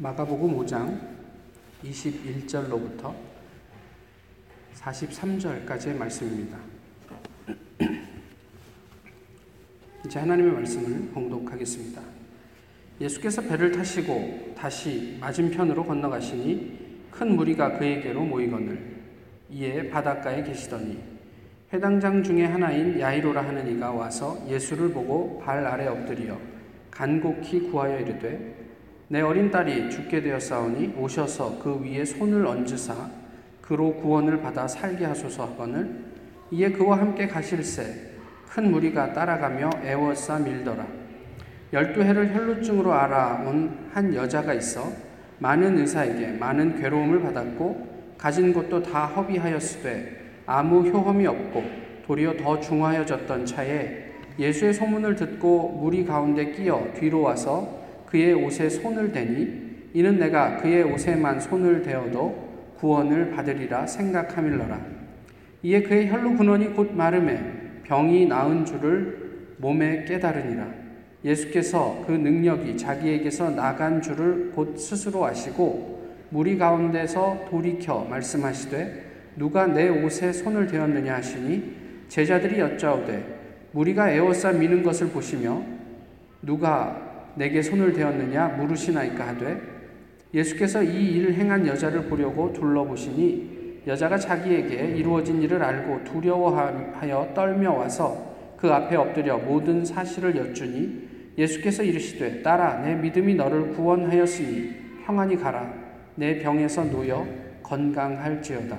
마가복음 5장 21절로부터 43절까지의 말씀입니다. 이제 하나님의 말씀을 봉독하겠습니다. 예수께서 배를 타시고 다시 맞은편으로 건너가시니 큰 무리가 그에게로 모이거늘 이에 바닷가에 계시더니 회당장 중에 하나인 야이로라 하는 이가 와서 예수를 보고 발 아래 엎드려 간곡히 구하여 이르되 내 어린 딸이 죽게 되었사오니 오셔서 그 위에 손을 얹으사 그로 구원을 받아 살게 하소서 하거늘 이에 그와 함께 가실새 큰 무리가 따라가며 애워싸 밀더라. 열두 해를 혈루증으로 알아온 한 여자가 있어 많은 의사에게 많은 괴로움을 받았고 가진 것도 다 허비하였으되 아무 효험이 없고 도리어 더 중하여졌던 차에 예수의 소문을 듣고 무리 가운데 끼어 뒤로 와서 그의 옷에 손을 대니 이는 내가 그의 옷에만 손을 대어도 구원을 받으리라 생각함일러라. 이에 그의 혈루 근원이 곧 마름에 병이 나은 줄을 몸에 깨달으니라. 예수께서 그 능력이 자기에게서 나간 줄을 곧 스스로 아시고 무리 가운데서 돌이켜 말씀하시되 누가 내 옷에 손을 대었느냐 하시니 제자들이 여짜오되 무리가 에워싸 미는 것을 보시며 누가 내게 손을 대었느냐 물으시나이까 하되 예수께서 이 일을 행한 여자를 보려고 둘러보시니 여자가 자기에게 이루어진 일을 알고 두려워하여 떨며 와서 그 앞에 엎드려 모든 사실을 여쭈니 예수께서 이르시되 딸아 내 믿음이 너를 구원하였으니 평안히 가라. 내 병에서 놓여 건강할지어다.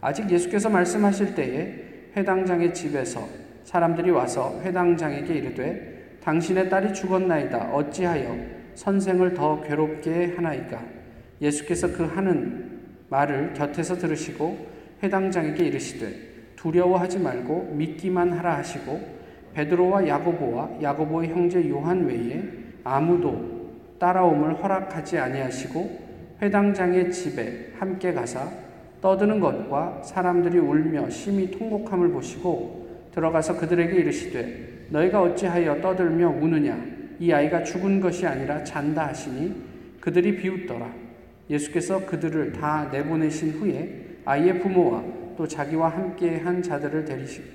아직 예수께서 말씀하실 때에 회당장의 집에서 사람들이 와서 회당장에게 이르되 당신의 딸이 죽었나이다. 어찌하여 선생을 더 괴롭게 하나이까? 예수께서 그 하는 말을 곁에서 들으시고 회당장에게 이르시되 두려워하지 말고 믿기만 하라 하시고 베드로와 야고보와 야고보의 형제 요한 외에 아무도 따라옴을 허락하지 아니하시고 회당장의 집에 함께 가사 떠드는 것과 사람들이 울며 심히 통곡함을 보시고 들어가서 그들에게 이르시되 너희가 어찌하여 떠들며 우느냐? 이 아이가 죽은 것이 아니라 잔다 하시니 그들이 비웃더라. 예수께서 그들을 다 내보내신 후에 아이의 부모와 또 자기와 함께 한 자들을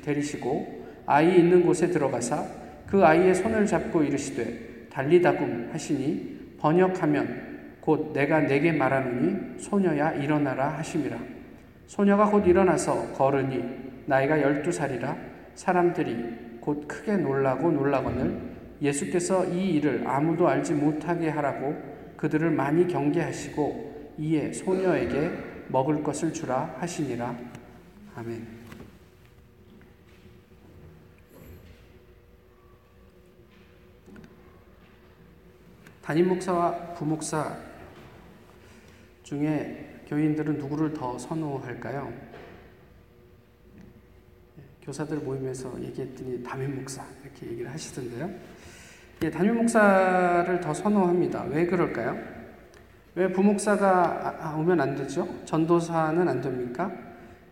데리시, 고 아이 있는 곳에 들어가사 그 아이의 손을 잡고 이르시되 달리다금 하시니 번역하면 곧 내가 내게 말하노니 소녀야 일어나라 하심이라. 소녀가 곧 일어나서 걸으니 나이가 열두 살이라 사람들이 곧 크게 놀라고 놀라거늘 예수께서 이 일을 아무도 알지 못하게 하라고 그들을 많이 경계하시고 이에 소녀에게 먹을 것을 주라 하시니라. 아멘. 담임 목사와 부목사 중에 교인들은 누구를 더 선호할까요? 교사들 모임에서 얘기했더니 담임 목사 이렇게 얘기를 하시던데요. 예, 담임 목사를 더 선호합니다. 왜 그럴까요? 왜 부목사가 아, 아, 오면 안 되죠? 전도사는 안 됩니까?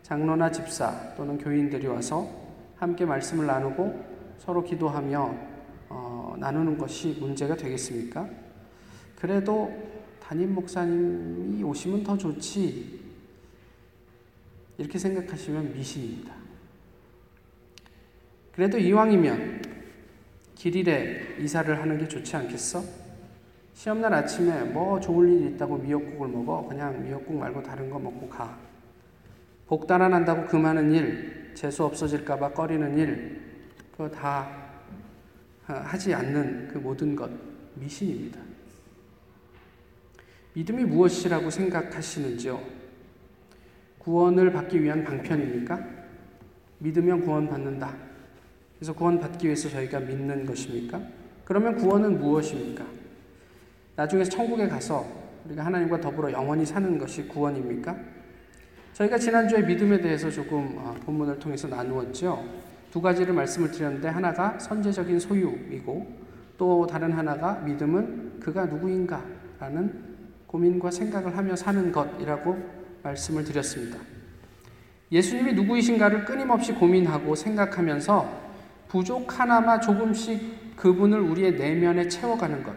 장로나 집사 또는 교인들이 와서 함께 말씀을 나누고 서로 기도하며 어, 나누는 것이 문제가 되겠습니까? 그래도 담임 목사님이 오시면 더 좋지 이렇게 생각하시면 미신입니다. 그래도 이왕이면 길일에 이사를 하는 게 좋지 않겠어? 시험날 아침에 뭐 좋을 일이 있다고 미역국을 먹어. 그냥 미역국 말고 다른 거 먹고 가. 복 달아난다고 그 많은 일, 재수 없어질까봐 꺼리는 일, 그거 다 하지 않는 그 모든 것, 미신입니다. 믿음이 무엇이라고 생각하시는지요? 구원을 받기 위한 방편입니까? 믿으면 구원받는다. 그래서 구원받기 위해서 저희가 믿는 것입니까? 그러면 구원은 무엇입니까? 나중에 천국에 가서 우리가 하나님과 더불어 영원히 사는 것이 구원입니까? 저희가 지난주에 믿음에 대해서 조금 어, 본문을 통해서 나누었죠. 두 가지를 말씀을 드렸는데 하나가 선제적인 소유이고 또 다른 하나가 믿음은 그가 누구인가 라는 고민과 생각을 하며 사는 것이라고 말씀을 드렸습니다. 예수님이 누구이신가를 끊임없이 고민하고 생각하면서 부족 하나마 조금씩 그분을 우리의 내면에 채워가는 것.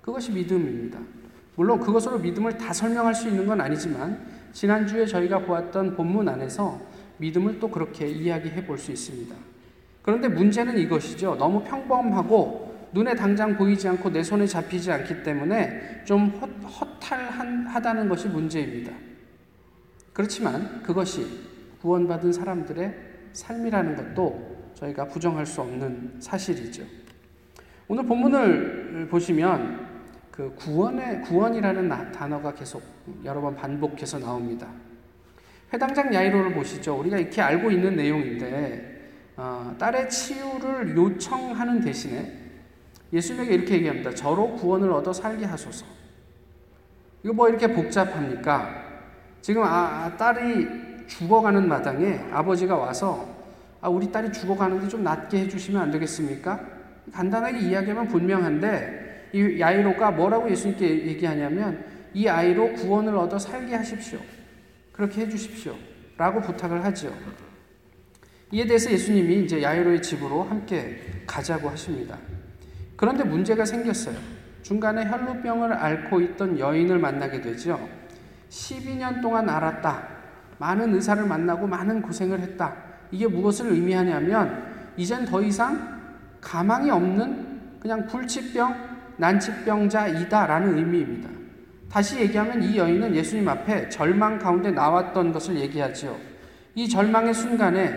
그것이 믿음입니다. 물론 그것으로 믿음을 다 설명할 수 있는 건 아니지만 지난주에 저희가 보았던 본문 안에서 믿음을 또 그렇게 이야기해 볼 수 있습니다. 그런데 문제는 이것이죠. 너무 평범하고 눈에 당장 보이지 않고 내 손에 잡히지 않기 때문에 좀 허탈하다는 것이 문제입니다. 그렇지만 그것이 구원받은 사람들의 삶이라는 것도 저희가 부정할 수 없는 사실이죠. 오늘 본문을 보시면 그 구원의 구원이라는 단어가 계속 여러 번 반복해서 나옵니다. 회당장 야이로를 보시죠. 우리가 이렇게 알고 있는 내용인데 어, 딸의 치유를 요청하는 대신에 예수님에게 이렇게 얘기합니다. 저로 구원을 얻어 살게 하소서. 이거 뭐 이렇게 복잡합니까? 지금 아, 아, 딸이 죽어가는 마당에 아버지가 와서 아, 우리 딸이 죽어가는데 좀 낫게 해주시면 안 되겠습니까? 간단하게 이야기하면 분명한데 이 야이로가 뭐라고 예수님께 얘기하냐면 이 아이로 구원을 얻어 살게 하십시오. 그렇게 해주십시오. 라고 부탁을 하죠. 이에 대해서 예수님이 이제 야이로의 집으로 함께 가자고 하십니다. 그런데 문제가 생겼어요. 중간에 혈루병을 앓고 있던 여인을 만나게 되죠. 12년 동안 알았다. 많은 의사를 만나고 많은 고생을 했다. 이게 무엇을 의미하냐면 이젠 더 이상 가망이 없는 그냥 불치병, 난치병자이다라는 의미입니다. 다시 얘기하면 이 여인은 예수님 앞에 절망 가운데 나왔던 것을 얘기하죠. 이 절망의 순간에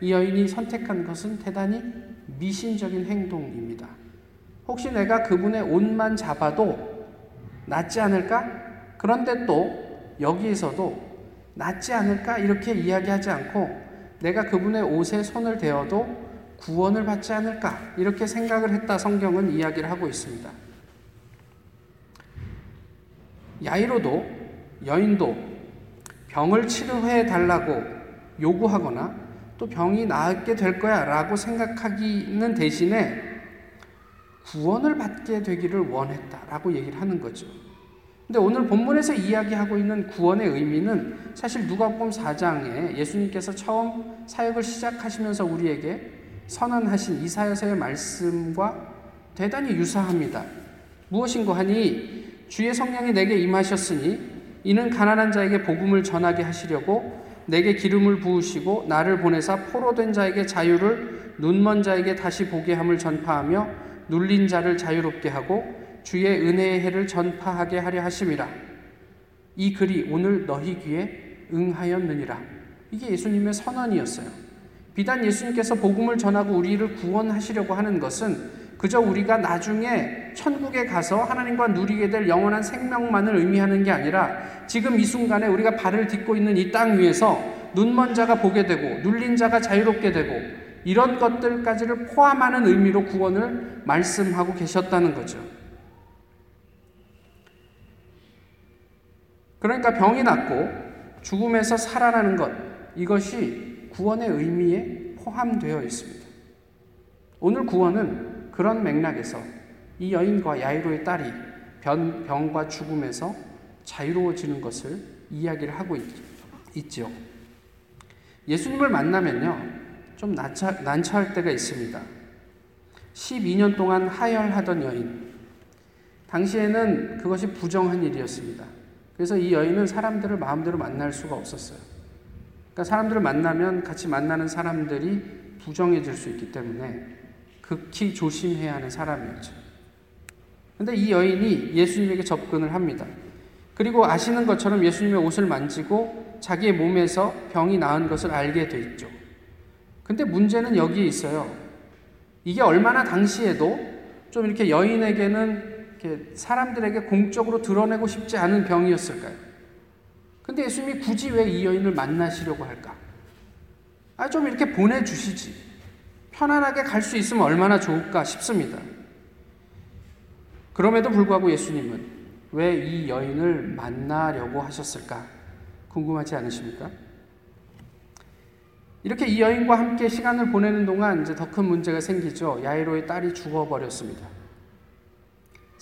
이 여인이 선택한 것은 대단히 미신적인 행동입니다. 혹시 내가 그분의 옷만 잡아도 낫지 않을까? 그런데 또 여기에서도 낫지 않을까? 이렇게 이야기하지 않고 내가 그분의 옷에 손을 대어도 구원을 받지 않을까? 이렇게 생각을 했다 성경은 이야기를 하고 있습니다. 야이로도 여인도 병을 치료해 달라고 요구하거나 또 병이 나게 될 거야 라고 생각하기는 대신에 구원을 받게 되기를 원했다라고 얘기를 하는 거죠. 근데 오늘 본문에서 이야기하고 있는 구원의 의미는 사실 누가복음 4장에 예수님께서 처음 사역을 시작하시면서 우리에게 선언하신 이사야서의 말씀과 대단히 유사합니다. 무엇인고 하니 주의 성령이 내게 임하셨으니 이는 가난한 자에게 복음을 전하게 하시려고 내게 기름을 부으시고 나를 보내사 포로된 자에게 자유를 눈먼 자에게 다시 보게 함을 전파하며 눌린 자를 자유롭게 하고 주의 은혜의 해를 전파하게 하려 하심이라. 이 글이 오늘 너희 귀에 응하였느니라. 이게 예수님의 선언이었어요. 비단 예수님께서 복음을 전하고 우리를 구원하시려고 하는 것은 그저 우리가 나중에 천국에 가서 하나님과 누리게 될 영원한 생명만을 의미하는 게 아니라 지금 이 순간에 우리가 발을 딛고 있는 이 땅 위에서 눈먼 자가 보게 되고 눌린 자가 자유롭게 되고 이런 것들까지를 포함하는 의미로 구원을 말씀하고 계셨다는 거죠. 그러니까 병이 낫고 죽음에서 살아나는 것 이것이 구원의 의미에 포함되어 있습니다. 오늘 구원은 그런 맥락에서 이 여인과 야이로의 딸이 변, 병과 죽음에서 자유로워지는 것을 이야기를 하고 있, 있죠. 예수님을 만나면요, 좀 난처, 난처할 때가 있습니다. 12년 동안 하혈하던 여인. 당시에는 그것이 부정한 일이었습니다. 그래서 이 여인은 사람들을 마음대로 만날 수가 없었어요. 그러니까 사람들을 만나면 같이 만나는 사람들이 부정해질 수 있기 때문에 극히 조심해야 하는 사람이었죠. 근데 이 여인이 예수님에게 접근을 합니다. 그리고 아시는 것처럼 예수님의 옷을 만지고 자기의 몸에서 병이 나은 것을 알게 돼 있죠. 근데 문제는 여기에 있어요. 이게 얼마나 당시에도 좀 이렇게 여인에게는 이렇게 사람들에게 공적으로 드러내고 싶지 않은 병이었을까요? 근데 예수님이 굳이 왜 이 여인을 만나시려고 할까? 아, 좀 이렇게 보내주시지. 편안하게 갈 수 있으면 얼마나 좋을까 싶습니다. 그럼에도 불구하고 예수님은 왜 이 여인을 만나려고 하셨을까? 궁금하지 않으십니까? 이렇게 이 여인과 함께 시간을 보내는 동안 이제 더 큰 문제가 생기죠. 야이로의 딸이 죽어버렸습니다.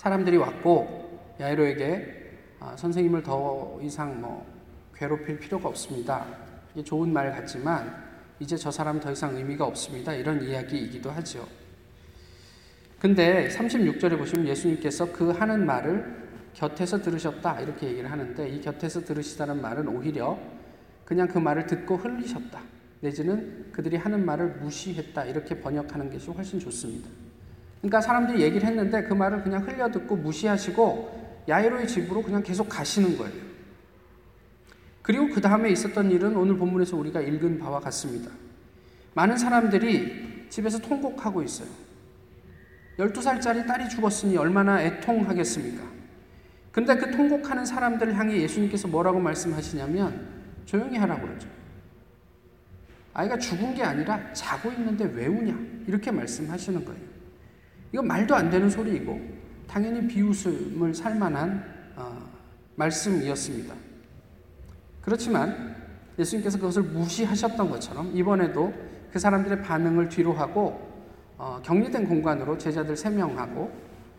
사람들이 왔고 야이로에게 아, 선생님을 더 이상 뭐 괴롭힐 필요가 없습니다. 이게 좋은 말 같지만 이제 저 사람 더 이상 의미가 없습니다. 이런 이야기이기도 하죠. 근데 36절에 보시면 예수님께서 그 하는 말을 곁에서 들으셨다 이렇게 얘기를 하는데 이 곁에서 들으시다는 말은 오히려 그냥 그 말을 듣고 흘리셨다 내지는 그들이 하는 말을 무시했다 이렇게 번역하는 것이 훨씬 좋습니다. 그러니까 사람들이 얘기를 했는데 그 말을 그냥 흘려 듣고 무시하시고 야이로의 집으로 그냥 계속 가시는 거예요. 그리고 그 다음에 있었던 일은 오늘 본문에서 우리가 읽은 바와 같습니다. 많은 사람들이 집에서 통곡하고 있어요. 12살짜리 딸이 죽었으니 얼마나 애통하겠습니까? 근데 그 통곡하는 사람들을 향해 예수님께서 뭐라고 말씀하시냐면 조용히 하라고 그러죠. 아이가 죽은 게 아니라 자고 있는데 왜 우냐? 이렇게 말씀하시는 거예요. 이건 말도 안 되는 소리이고 당연히 비웃음을 살 만한 어, 말씀이었습니다. 그렇지만 예수님께서 그것을 무시하셨던 것처럼 이번에도 그 사람들의 반응을 뒤로하고 어, 격리된 공간으로 제자들 3명하고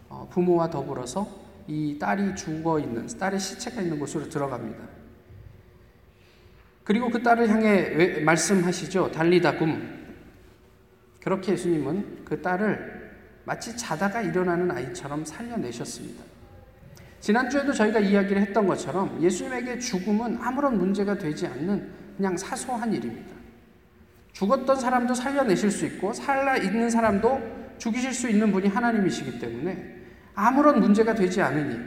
어, 부모와 더불어서 이 딸이 죽어 있는 딸의 시체가 있는 곳으로 들어갑니다. 그리고 그 딸을 향해 말씀하시죠. 달리다 굼. 그렇게 예수님은 그 딸을 마치 자다가 일어나는 아이처럼 살려내셨습니다. 지난주에도 저희가 이야기를 했던 것처럼 예수님에게 죽음은 아무런 문제가 되지 않는 그냥 사소한 일입니다. 죽었던 사람도 살려내실 수 있고 살아 있는 사람도 죽이실 수 있는 분이 하나님이시기 때문에 아무런 문제가 되지 않으니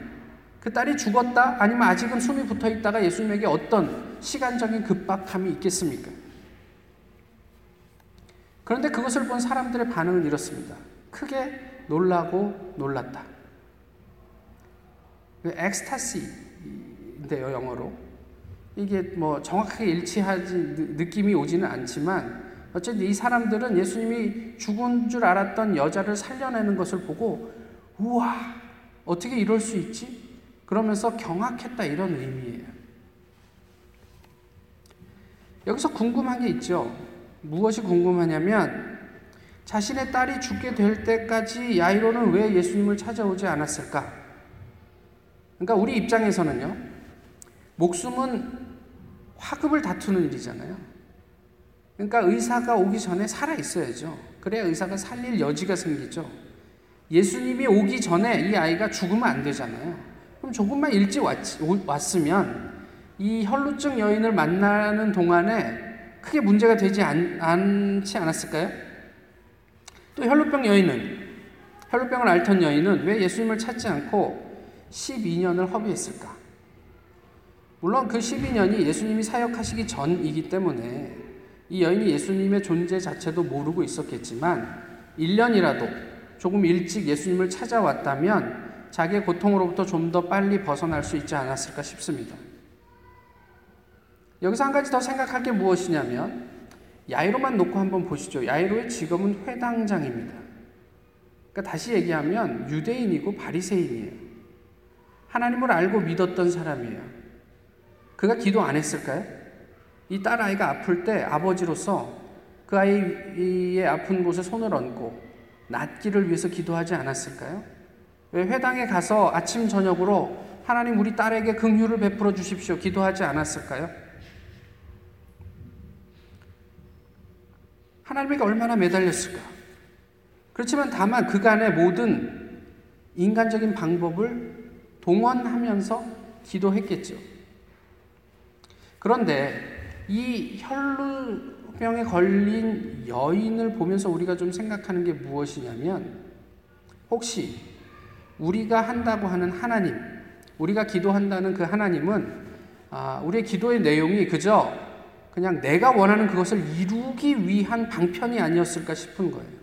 그 딸이 죽었다 아니면 아직은 숨이 붙어 있다가 예수님에게 어떤 시간적인 급박함이 있겠습니까? 그런데 그것을 본 사람들의 반응은 이렇습니다. 크게 놀라고 놀랐다. 그 엑스타시인데요, 영어로. 이게 뭐 정확하게 일치하지 느낌이 오지는 않지만 어쨌든 이 사람들은 예수님이 죽은 줄 알았던 여자를 살려내는 것을 보고 우와 어떻게 이럴 수 있지? 그러면서 경악했다 이런 의미예요. 여기서 궁금한 게 있죠. 무엇이 궁금하냐면 자신의 딸이 죽게 될 때까지 야이로는 왜 예수님을 찾아오지 않았을까? 그러니까 우리 입장에서는요. 목숨은 화급을 다투는 일이잖아요. 그러니까 의사가 오기 전에 살아 있어야죠. 그래야 의사가 살릴 여지가 생기죠. 예수님이 오기 전에 이 아이가 죽으면 안 되잖아요. 그럼 조금만 일찍 왔, 왔으면 이 혈루증 여인을 만나는 동안에 크게 문제가 되지 않, 않지 않았을까요? 또 혈루병 여인은 혈루병을 앓던 여인은 왜 예수님을 찾지 않고 12년을 허비했을까? 물론 그 12년이 예수님이 사역하시기 전이기 때문에 이 여인이 예수님의 존재 자체도 모르고 있었겠지만 1년이라도 조금 일찍 예수님을 찾아왔다면 자기의 고통으로부터 좀 더 빨리 벗어날 수 있지 않았을까 싶습니다. 여기서 한 가지 더 생각할 게 무엇이냐면 야이로만 놓고 한번 보시죠. 야이로의 직업은 회당장입니다. 그러니까 다시 얘기하면 유대인이고 바리새인이에요. 하나님을 알고 믿었던 사람이에요. 그가 기도 안 했을까요? 이 딸 아이가 아플 때 아버지로서 그 아이의 아픈 곳에 손을 얹고 낫기를 위해서 기도하지 않았을까요? 왜 회당에 가서 아침 저녁으로 하나님 우리 딸에게 긍휼을 베풀어 주십시오 기도하지 않았을까요? 하나님에게 얼마나 매달렸을까? 그렇지만 다만 그간의 모든 인간적인 방법을 동원하면서 기도했겠죠. 그런데 이 혈루병에 걸린 여인을 보면서 우리가 좀 생각하는 게 무엇이냐면 혹시 우리가 한다고 하는 하나님, 우리가 기도한다는 그 하나님은 아, 우리의 기도의 내용이 그저 그냥 내가 원하는 그것을 이루기 위한 방편이 아니었을까 싶은 거예요.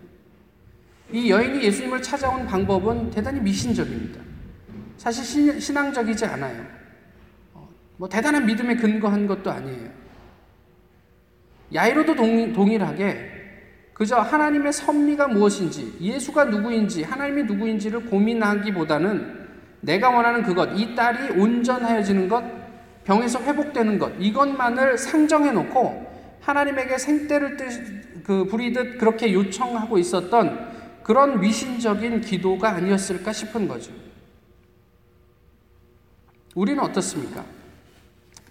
이 여인이 예수님을 찾아온 방법은 대단히 미신적입니다. 사실 신앙적이지 않아요. 뭐 대단한 믿음에 근거한 것도 아니에요. 야이로도 동, 동일하게 그저 하나님의 섭리가 무엇인지, 예수가 누구인지, 하나님이 누구인지를 고민하기보다는 내가 원하는 그것, 이 딸이 온전하여지는 것, 병에서 회복되는 것, 이것만을 상정해 놓고 하나님에게 생떼를 뜻, 그 부리듯 그렇게 요청하고 있었던 그런 미신적인 기도가 아니었을까 싶은 거죠. 우리는 어떻습니까?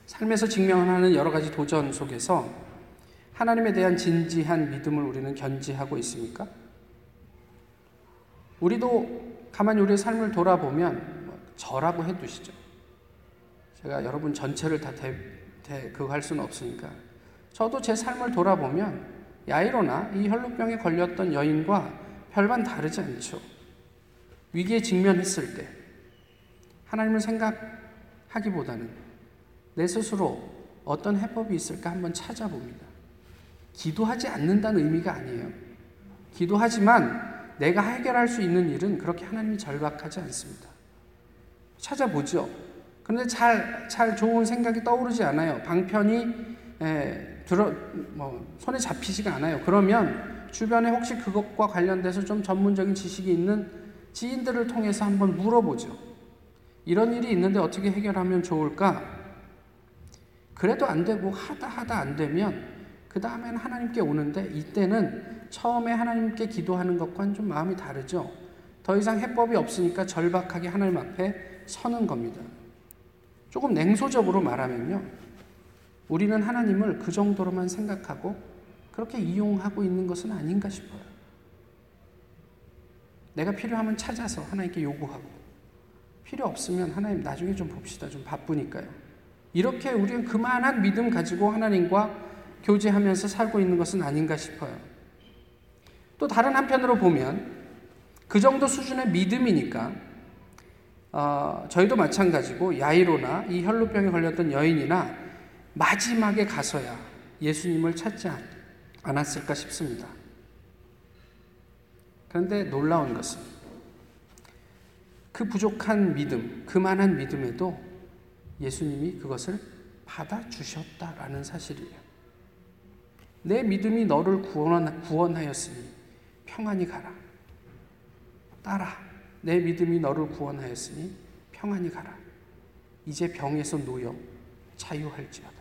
삶에서 직면하는 여러 가지 도전 속에서 하나님에 대한 진지한 믿음을 우리는 견지하고 있습니까? 우리도 가만히 우리의 삶을 돌아보면 저라고 해두시죠. 제가 여러분 전체를 다 대, 대, 그거 할 수는 없으니까. 저도 제 삶을 돌아보면 야이로나 이 혈루병에 걸렸던 여인과 별반 다르지 않죠. 위기에 직면했을 때 하나님을 생각하기보다는 내 스스로 어떤 해법이 있을까 한번 찾아봅니다. 기도하지 않는다는 의미가 아니에요. 기도하지만 내가 해결할 수 있는 일은 그렇게 하나님이 절박하지 않습니다. 찾아보죠. 그런데 잘, 잘 좋은 생각이 떠오르지 않아요. 방편이 에, 들어, 뭐, 손에 잡히지가 않아요. 그러면 주변에 혹시 그것과 관련돼서 좀 전문적인 지식이 있는 지인들을 통해서 한번 물어보죠. 이런 일이 있는데 어떻게 해결하면 좋을까? 그래도 안 되고 하다 하다 안 되면 그 다음에는 하나님께 오는데 이때는 처음에 하나님께 기도하는 것과는 좀 마음이 다르죠. 더 이상 해법이 없으니까 절박하게 하나님 앞에 서는 겁니다. 조금 냉소적으로 말하면요. 우리는 하나님을 그 정도로만 생각하고 그렇게 이용하고 있는 것은 아닌가 싶어요. 내가 필요하면 찾아서 하나님께 요구하고 필요 없으면 하나님 나중에 좀 봅시다. 좀 바쁘니까요. 이렇게 우리는 그만한 믿음 가지고 하나님과 교제하면서 살고 있는 것은 아닌가 싶어요. 또 다른 한편으로 보면 그 정도 수준의 믿음이니까 어, 저희도 마찬가지고 야이로나 이 혈루병에 걸렸던 여인이나 마지막에 가서야 예수님을 찾지 않았을까 싶습니다. 그런데 놀라운 것은 그 부족한 믿음, 그만한 믿음에도 예수님이 그것을 받아주셨다라는 사실이에요. 내 믿음이 너를 구원, 구원하였으니 평안히 가라. 따라. 내 믿음이 너를 구원하였으니 평안히 가라. 이제 병에서 놓여 자유할지어다.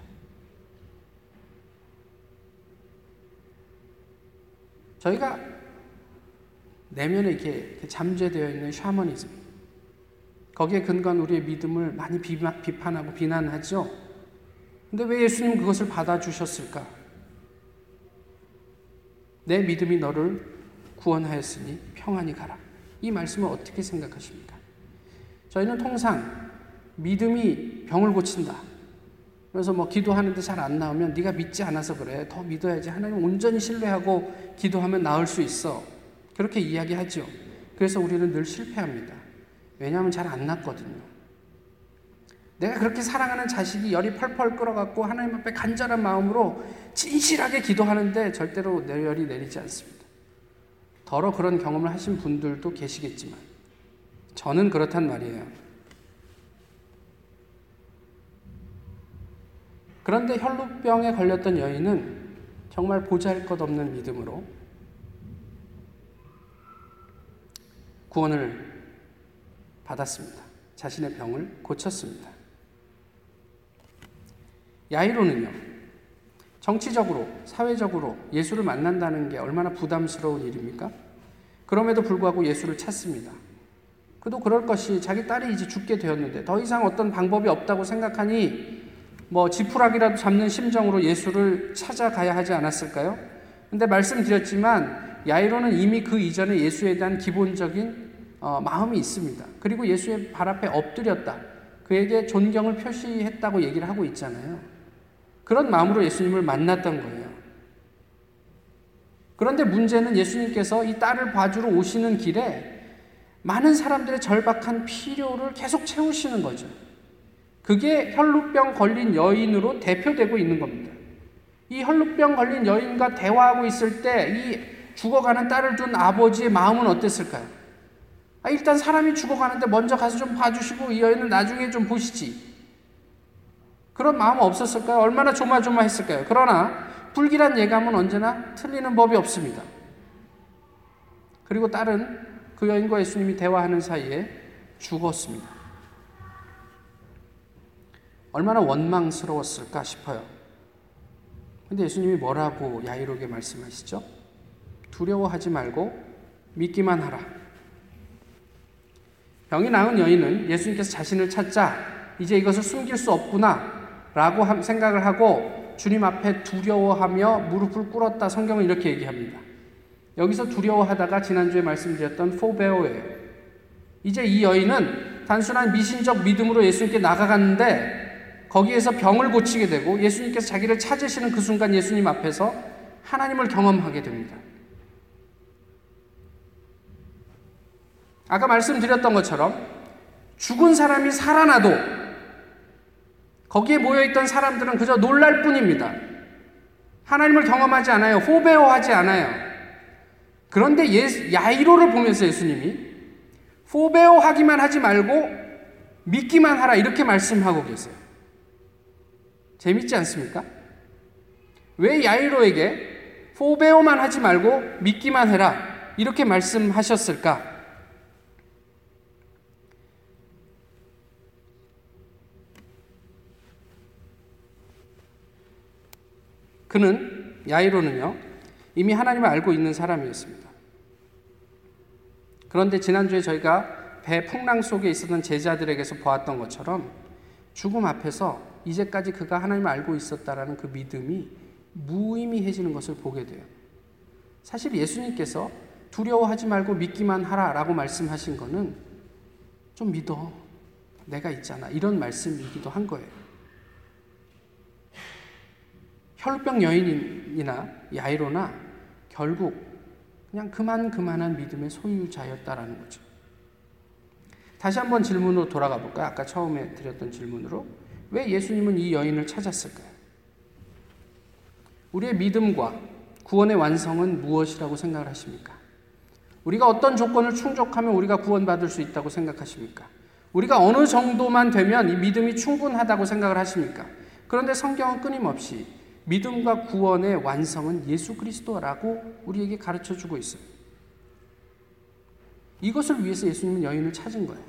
저희가 내면에 이렇게 잠재되어 있는 샤머니즘, 거기에 근거한 우리의 믿음을 많이 비판하고 비난하죠. 근데 왜 예수님 그것을 받아주셨을까? 내 믿음이 너를 구원하였으니 평안히 가라. 이 말씀을 어떻게 생각하십니까? 저희는 통상 믿음이 병을 고친다. 그래서 뭐 기도하는데 잘 안 나오면 네가 믿지 않아서 그래. 더 믿어야지. 하나님 온전히 신뢰하고 기도하면 나을 수 있어. 그렇게 이야기하죠. 그래서 우리는 늘 실패합니다. 왜냐하면 잘 안 났거든요. 내가 그렇게 사랑하는 자식이 열이 펄펄 끓어갖고 하나님 앞에 간절한 마음으로 진실하게 기도하는데 절대로 내 열이 내리지 않습니다. 더러 그런 경험을 하신 분들도 계시겠지만 저는 그렇단 말이에요. 그런데 혈루병에 걸렸던 여인은 정말 보잘 것 없는 믿음으로 구원을 받았습니다. 자신의 병을 고쳤습니다. 야이로는요, 정치적으로, 사회적으로 예수를 만난다는 게 얼마나 부담스러운 일입니까? 그럼에도 불구하고 예수를 찾습니다. 그도 그럴 것이 자기 딸이 이제 죽게 되었는데 더 이상 어떤 방법이 없다고 생각하니 뭐 지푸라기라도 잡는 심정으로 예수를 찾아가야 하지 않았을까요? 근데 말씀드렸지만 야이로는 이미 그 이전에 예수에 대한 기본적인 어, 마음이 있습니다. 그리고 예수의 발 앞에 엎드렸다. 그에게 존경을 표시했다고 얘기를 하고 있잖아요. 그런 마음으로 예수님을 만났던 거예요. 그런데 문제는 예수님께서 이 딸을 봐주러 오시는 길에 많은 사람들의 절박한 필요를 계속 채우시는 거죠. 그게 혈루병 걸린 여인으로 대표되고 있는 겁니다. 이 혈루병 걸린 여인과 대화하고 있을 때 이 죽어가는 딸을 둔 아버지의 마음은 어땠을까요? 아, 일단 사람이 죽어가는데 먼저 가서 좀 봐주시고 이 여인은 나중에 좀 보시지. 그런 마음 없었을까요? 얼마나 조마조마했을까요? 그러나 불길한 예감은 언제나 틀리는 법이 없습니다. 그리고 딸은 그 여인과 예수님이 대화하는 사이에 죽었습니다. 얼마나 원망스러웠을까 싶어요. 근데 예수님이 뭐라고 야이로에게 말씀하시죠? 두려워하지 말고 믿기만 하라. 병이 나은 여인은 예수님께서 자신을 찾자 이제 이것을 숨길 수 없구나 라고 생각을 하고 주님 앞에 두려워하며 무릎을 꿇었다. 성경은 이렇게 얘기합니다. 여기서 두려워하다가 지난주에 말씀드렸던 포베오예요. 이제 이 여인은 단순한 미신적 믿음으로 예수님께 나가갔는데 거기에서 병을 고치게 되고 예수님께서 자기를 찾으시는 그 순간 예수님 앞에서 하나님을 경험하게 됩니다. 아까 말씀드렸던 것처럼 죽은 사람이 살아나도 거기에 모여있던 사람들은 그저 놀랄 뿐입니다. 하나님을 경험하지 않아요. 호배호하지 않아요. 그런데 예 야이로를 보면서 예수님이 호배호하기만 하지 말고 믿기만 하라 이렇게 말씀하고 계세요. 재밌지 않습니까? 왜 야이로에게 호배호만 하지 말고 믿기만 해라 이렇게 말씀하셨을까? 그는 야이로는요 이미 하나님을 알고 있는 사람이었습니다. 그런데 지난주에 저희가 배 풍랑 속에 있었던 제자들에게서 보았던 것처럼 죽음 앞에서 이제까지 그가 하나님을 알고 있었다라는 그 믿음이 무의미해지는 것을 보게 돼요. 사실 예수님께서 두려워하지 말고 믿기만 하라라고 말씀하신 것은 좀 믿어. 내가 있잖아. 이런 말씀이기도 한 거예요. 혈병 여인이나 야이로나 결국 그냥 그만 그만한 믿음의 소유자였다라는 거죠. 다시 한번 질문으로 돌아가 볼까요? 아까 처음에 드렸던 질문으로 왜 예수님은 이 여인을 찾았을까요? 우리의 믿음과 구원의 완성은 무엇이라고 생각을 하십니까? 우리가 어떤 조건을 충족하면 우리가 구원받을 수 있다고 생각하십니까? 우리가 어느 정도만 되면 이 믿음이 충분하다고 생각을 하십니까? 그런데 성경은 끊임없이 믿음과 구원의 완성은 예수 그리스도라고 우리에게 가르쳐 주고 있어요. 이것을 위해서 예수님은 여인을 찾은 거예요.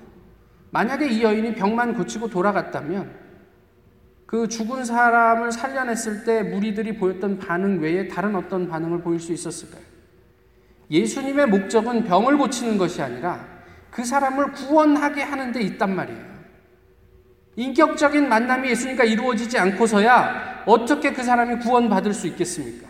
만약에 이 여인이 병만 고치고 돌아갔다면 그 죽은 사람을 살려냈을 때 무리들이 보였던 반응 외에 다른 어떤 반응을 보일 수 있었을까요? 예수님의 목적은 병을 고치는 것이 아니라 그 사람을 구원하게 하는 데 있단 말이에요. 인격적인 만남이 예수님과 이루어지지 않고서야 어떻게 그 사람이 구원받을 수 있겠습니까?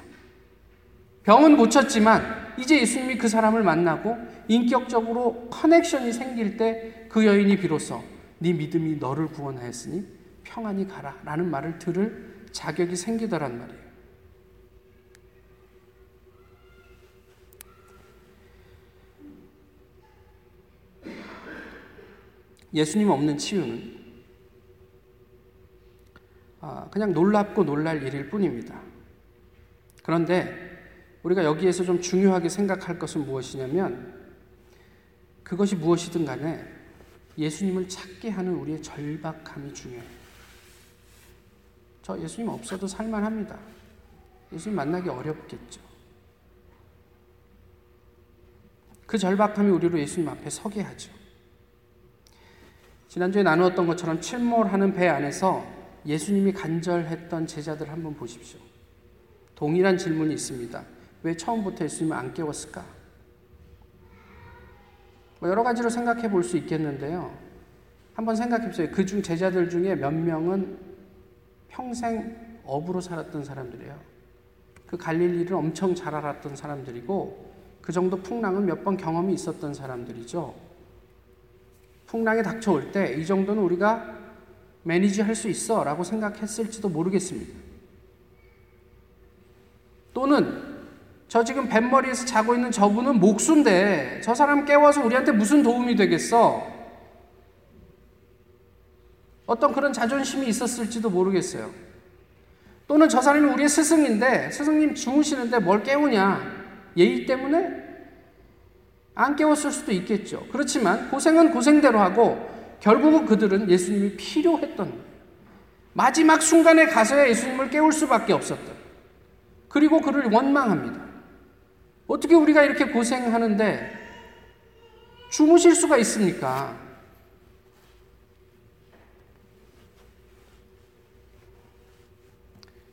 병은 고쳤지만 이제 예수님이 그 사람을 만나고 인격적으로 커넥션이 생길 때 그 여인이 비로소 네 믿음이 너를 구원하였으니 평안히 가라 라는 말을 들을 자격이 생기더란 말이에요. 예수님 없는 치유는 아, 그냥 놀랍고 놀랄 일일 뿐입니다. 그런데 우리가 여기에서 좀 중요하게 생각할 것은 무엇이냐면 그것이 무엇이든 간에 예수님을 찾게 하는 우리의 절박함이 중요해요. 저 예수님 없어도 살만합니다. 예수님 만나기 어렵겠죠. 그 절박함이 우리로 예수님 앞에 서게 하죠. 지난주에 나누었던 것처럼 침몰하는 배 안에서 예수님이 간절했던 제자들 한번 보십시오. 동일한 질문이 있습니다. 왜 처음부터 예수님을 안 깨웠을까? 뭐 여러 가지로 생각해 볼 수 있겠는데요. 한번 생각해 보세요. 그 중 제자들 중에 몇 명은 평생 업으로 살았던 사람들이에요. 그 갈릴리를 엄청 잘 알았던 사람들이고 그 정도 풍랑은 몇 번 경험이 있었던 사람들이죠. 풍랑이 닥쳐올 때 이 정도는 우리가 매니지 할 수 있어 라고 생각했을지도 모르겠습니다. 또는 저 지금 뱃머리에서 자고 있는 저분은 목수인데 저 사람 깨워서 우리한테 무슨 도움이 되겠어? 어떤 그런 자존심이 있었을지도 모르겠어요. 또는 저 사람이 우리의 스승인데 스승님 주무시는데 뭘 깨우냐? 예의 때문에 안 깨웠을 수도 있겠죠. 그렇지만 고생은 고생대로 하고 결국은 그들은 예수님이 필요했던 마지막 순간에 가서야 예수님을 깨울 수밖에 없었던 그리고 그를 원망합니다. 어떻게 우리가 이렇게 고생하는데 주무실 수가 있습니까?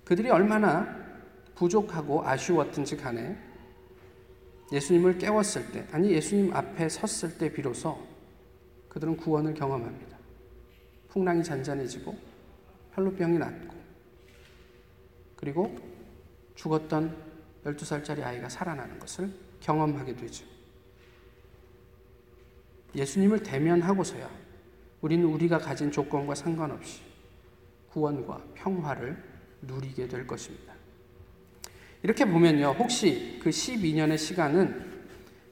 그들이 얼마나 부족하고 아쉬웠든지 간에 예수님을 깨웠을 때, 아니 예수님 앞에 섰을 때 비로소 그들은 구원을 경험합니다. 풍랑이 잔잔해지고 혈루병이 낫고 그리고 죽었던 12살짜리 아이가 살아나는 것을 경험하게 되죠. 예수님을 대면하고서야 우리는 우리가 가진 조건과 상관없이 구원과 평화를 누리게 될 것입니다. 이렇게 보면요. 혹시 그 12년의 시간은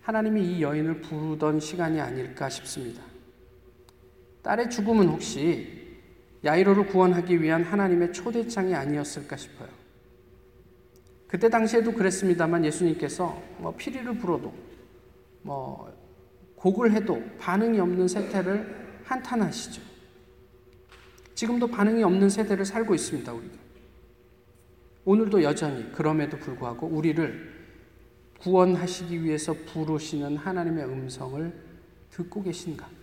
하나님이 이 여인을 부르던 시간이 아닐까 싶습니다. 딸의 죽음은 혹시 야이로를 구원하기 위한 하나님의 초대장이 아니었을까 싶어요. 그때 당시에도 그랬습니다만 예수님께서 뭐 피리를 불어도 뭐 곡을 해도 반응이 없는 세태를 한탄하시죠. 지금도 반응이 없는 세대를 살고 있습니다, 우리가. 오늘도 여전히 그럼에도 불구하고 우리를 구원하시기 위해서 부르시는 하나님의 음성을 듣고 계신가?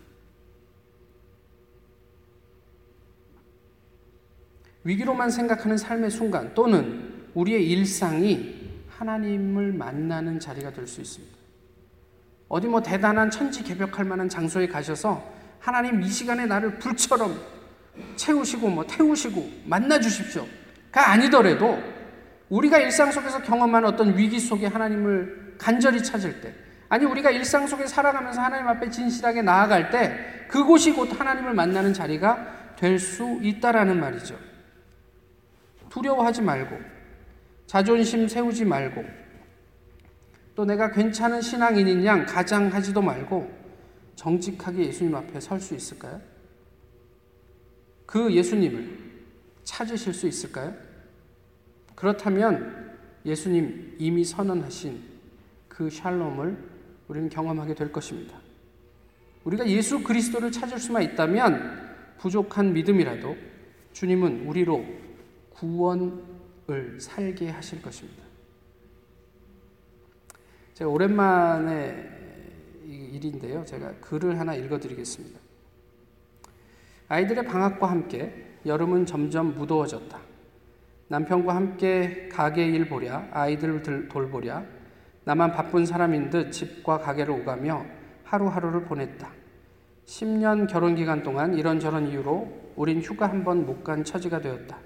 위기로만 생각하는 삶의 순간 또는 우리의 일상이 하나님을 만나는 자리가 될 수 있습니다. 어디 뭐 대단한 천지 개벽할 만한 장소에 가셔서 하나님 이 시간에 나를 불처럼 채우시고 뭐 태우시고 만나 주십시오가 아니더라도 우리가 일상 속에서 경험한 어떤 위기 속에 하나님을 간절히 찾을 때 아니 우리가 일상 속에 살아가면서 하나님 앞에 진실하게 나아갈 때 그곳이 곧 하나님을 만나는 자리가 될 수 있다라는 말이죠. 두려워하지 말고 자존심 세우지 말고 또 내가 괜찮은 신앙인인 양 가장하지도 말고 정직하게 예수님 앞에 설 수 있을까요? 그 예수님을 찾으실 수 있을까요? 그렇다면 예수님 이미 선언하신 그 샬롬을 우리는 경험하게 될 것입니다. 우리가 예수 그리스도를 찾을 수만 있다면 부족한 믿음이라도 주님은 우리로 구원을 살게 하실 것입니다. 제가 오랜만에 일인데요. 제가 글을 하나 읽어드리겠습니다. 아이들의 방학과 함께 여름은 점점 무더워졌다. 남편과 함께 가게 일 보랴, 아이들 돌보랴, 나만 바쁜 사람인 듯 집과 가게를 오가며 하루하루를 보냈다. 10년 결혼 기간 동안 이런저런 이유로 우린 휴가 한 번 못 간 처지가 되었다.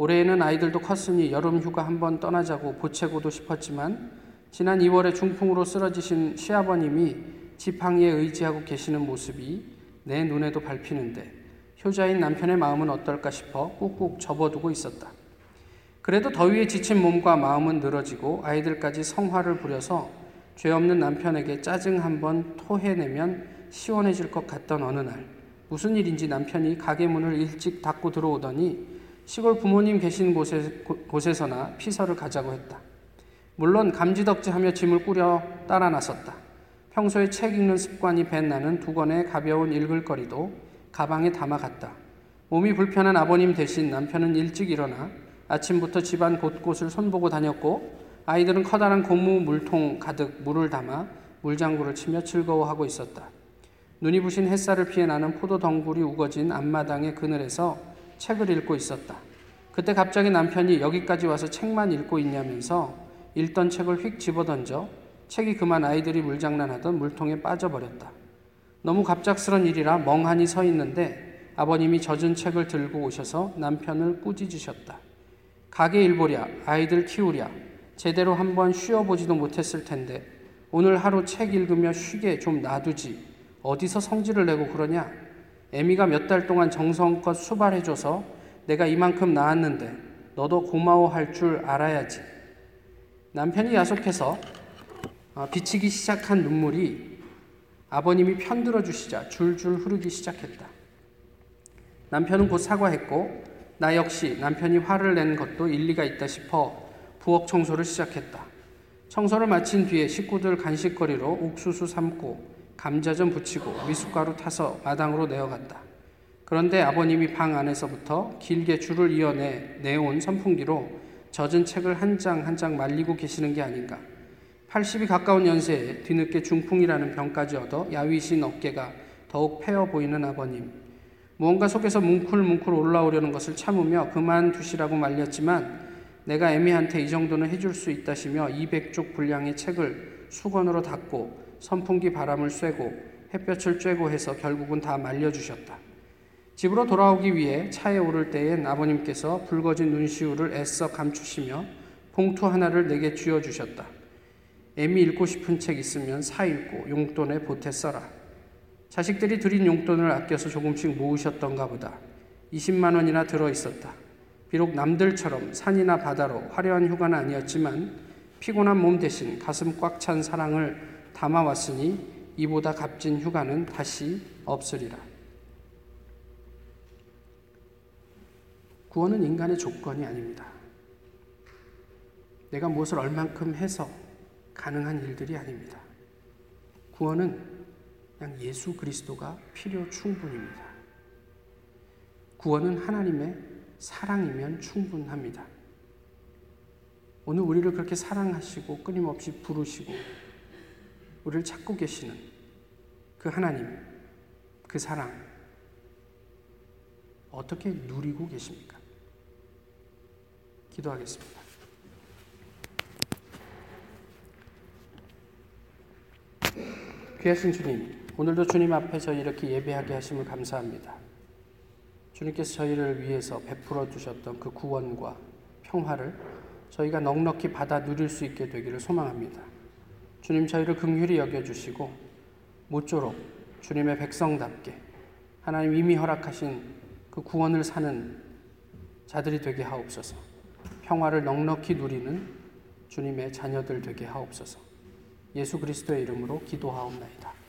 올해에는 아이들도 컸으니 여름 휴가 한번 떠나자고 보채고도 싶었지만 지난 2월에 중풍으로 쓰러지신 시아버님이 지팡이에 의지하고 계시는 모습이 내 눈에도 밟히는데 효자인 남편의 마음은 어떨까 싶어 꾹꾹 접어두고 있었다. 그래도 더위에 지친 몸과 마음은 늘어지고 아이들까지 성화를 부려서 죄 없는 남편에게 짜증 한번 토해내면 시원해질 것 같던 어느 날 무슨 일인지 남편이 가게 문을 일찍 닫고 들어오더니 시골 부모님 계신 곳에, 곳에서나 피서를 가자고 했다. 물론 감지덕지하며 짐을 꾸려 따라 나섰다. 평소에 책 읽는 습관이 밴 나는 두 권의 가벼운 읽을 거리도 가방에 담아갔다. 몸이 불편한 아버님 대신 남편은 일찍 일어나 아침부터 집안 곳곳을 손보고 다녔고 아이들은 커다란 고무 물통 가득 물을 담아 물장구를 치며 즐거워하고 있었다. 눈이 부신 햇살을 피해 나는 포도 덩굴이 우거진 앞마당의 그늘에서 책을 읽고 있었다. 그때 갑자기 남편이 여기까지 와서 책만 읽고 있냐면서 읽던 책을 휙 집어던져 책이 그만 아이들이 물장난하던 물통에 빠져버렸다. 너무 갑작스런 일이라 멍하니 서 있는데 아버님이 젖은 책을 들고 오셔서 남편을 꾸짖으셨다. 가게 일보랴, 아이들 키우랴, 제대로 한번 쉬어보지도 못했을 텐데 오늘 하루 책 읽으며 쉬게 좀 놔두지. 어디서 성질을 내고 그러냐? 애미가 몇 달 동안 정성껏 수발해줘서 내가 이만큼 나았는데 너도 고마워할 줄 알아야지. 남편이 야속해서 어, 비치기 시작한 눈물이 아버님이 편들어 주시자 줄줄 흐르기 시작했다. 남편은 곧 사과했고 나 역시 남편이 화를 낸 것도 일리가 있다 싶어 부엌 청소를 시작했다. 청소를 마친 뒤에 식구들 간식거리로 옥수수 삶고 감자전 부치고 미숫가루 타서 마당으로 내어갔다. 그런데 아버님이 방 안에서부터 길게 줄을 이어내 내온 선풍기로 젖은 책을 한장 한 장 말리고 계시는 게 아닌가. 80이 가까운 연세에 뒤늦게 중풍이라는 병까지 얻어 야위신 어깨가 더욱 패어 보이는 아버님. 무언가 속에서 뭉클뭉클 올라오려는 것을 참으며 그만두시라고 말렸지만 내가 애미한테 이 정도는 해줄 수 있다시며 200쪽 분량의 책을 수건으로 닫고 선풍기 바람을 쐬고 햇볕을 쬐고 해서 결국은 다 말려주셨다. 집으로 돌아오기 위해 차에 오를 때엔 아버님께서 붉어진 눈시울을 애써 감추시며 봉투 하나를 내게 쥐어주셨다. 애미 읽고 싶은 책 있으면 사 읽고 용돈에 보태 써라. 자식들이 드린 용돈을 아껴서 조금씩 모으셨던가 보다. 20만 원이나 들어 있었다. 비록 남들처럼 산이나 바다로 화려한 휴가는 아니었지만 피곤한 몸 대신 가슴 꽉 찬 사랑을 담아왔으니 이보다 값진 휴가는 다시 없으리라. 구원은 인간의 조건이 아닙니다. 내가 무엇을 얼만큼 해서 가능한 일들이 아닙니다. 구원은 그냥 예수 그리스도가 필요 충분입니다. 구원은 하나님의 사랑이면 충분합니다. 오늘 우리를 그렇게 사랑하시고 끊임없이 부르시고 우리를 찾고 계시는 그 하나님, 그 사랑 어떻게 누리고 계십니까? 기도하겠습니다. 귀하신 주님, 오늘도 주님 앞에 저희 이렇게 예배하게 하심을 감사합니다. 주님께서 저희를 위해서 베풀어 주셨던 그 구원과 평화를 저희가 넉넉히 받아 누릴 수 있게 되기를 소망합니다. 주님 저희를 긍휼히 여겨 주시고 모쪼록 주님의 백성답게 하나님 이미 허락하신 그 구원을 사는 자들이 되게 하옵소서. 평화를 넉넉히 누리는 주님의 자녀들 되게 하옵소서. 예수 그리스도의 이름으로 기도하옵나이다.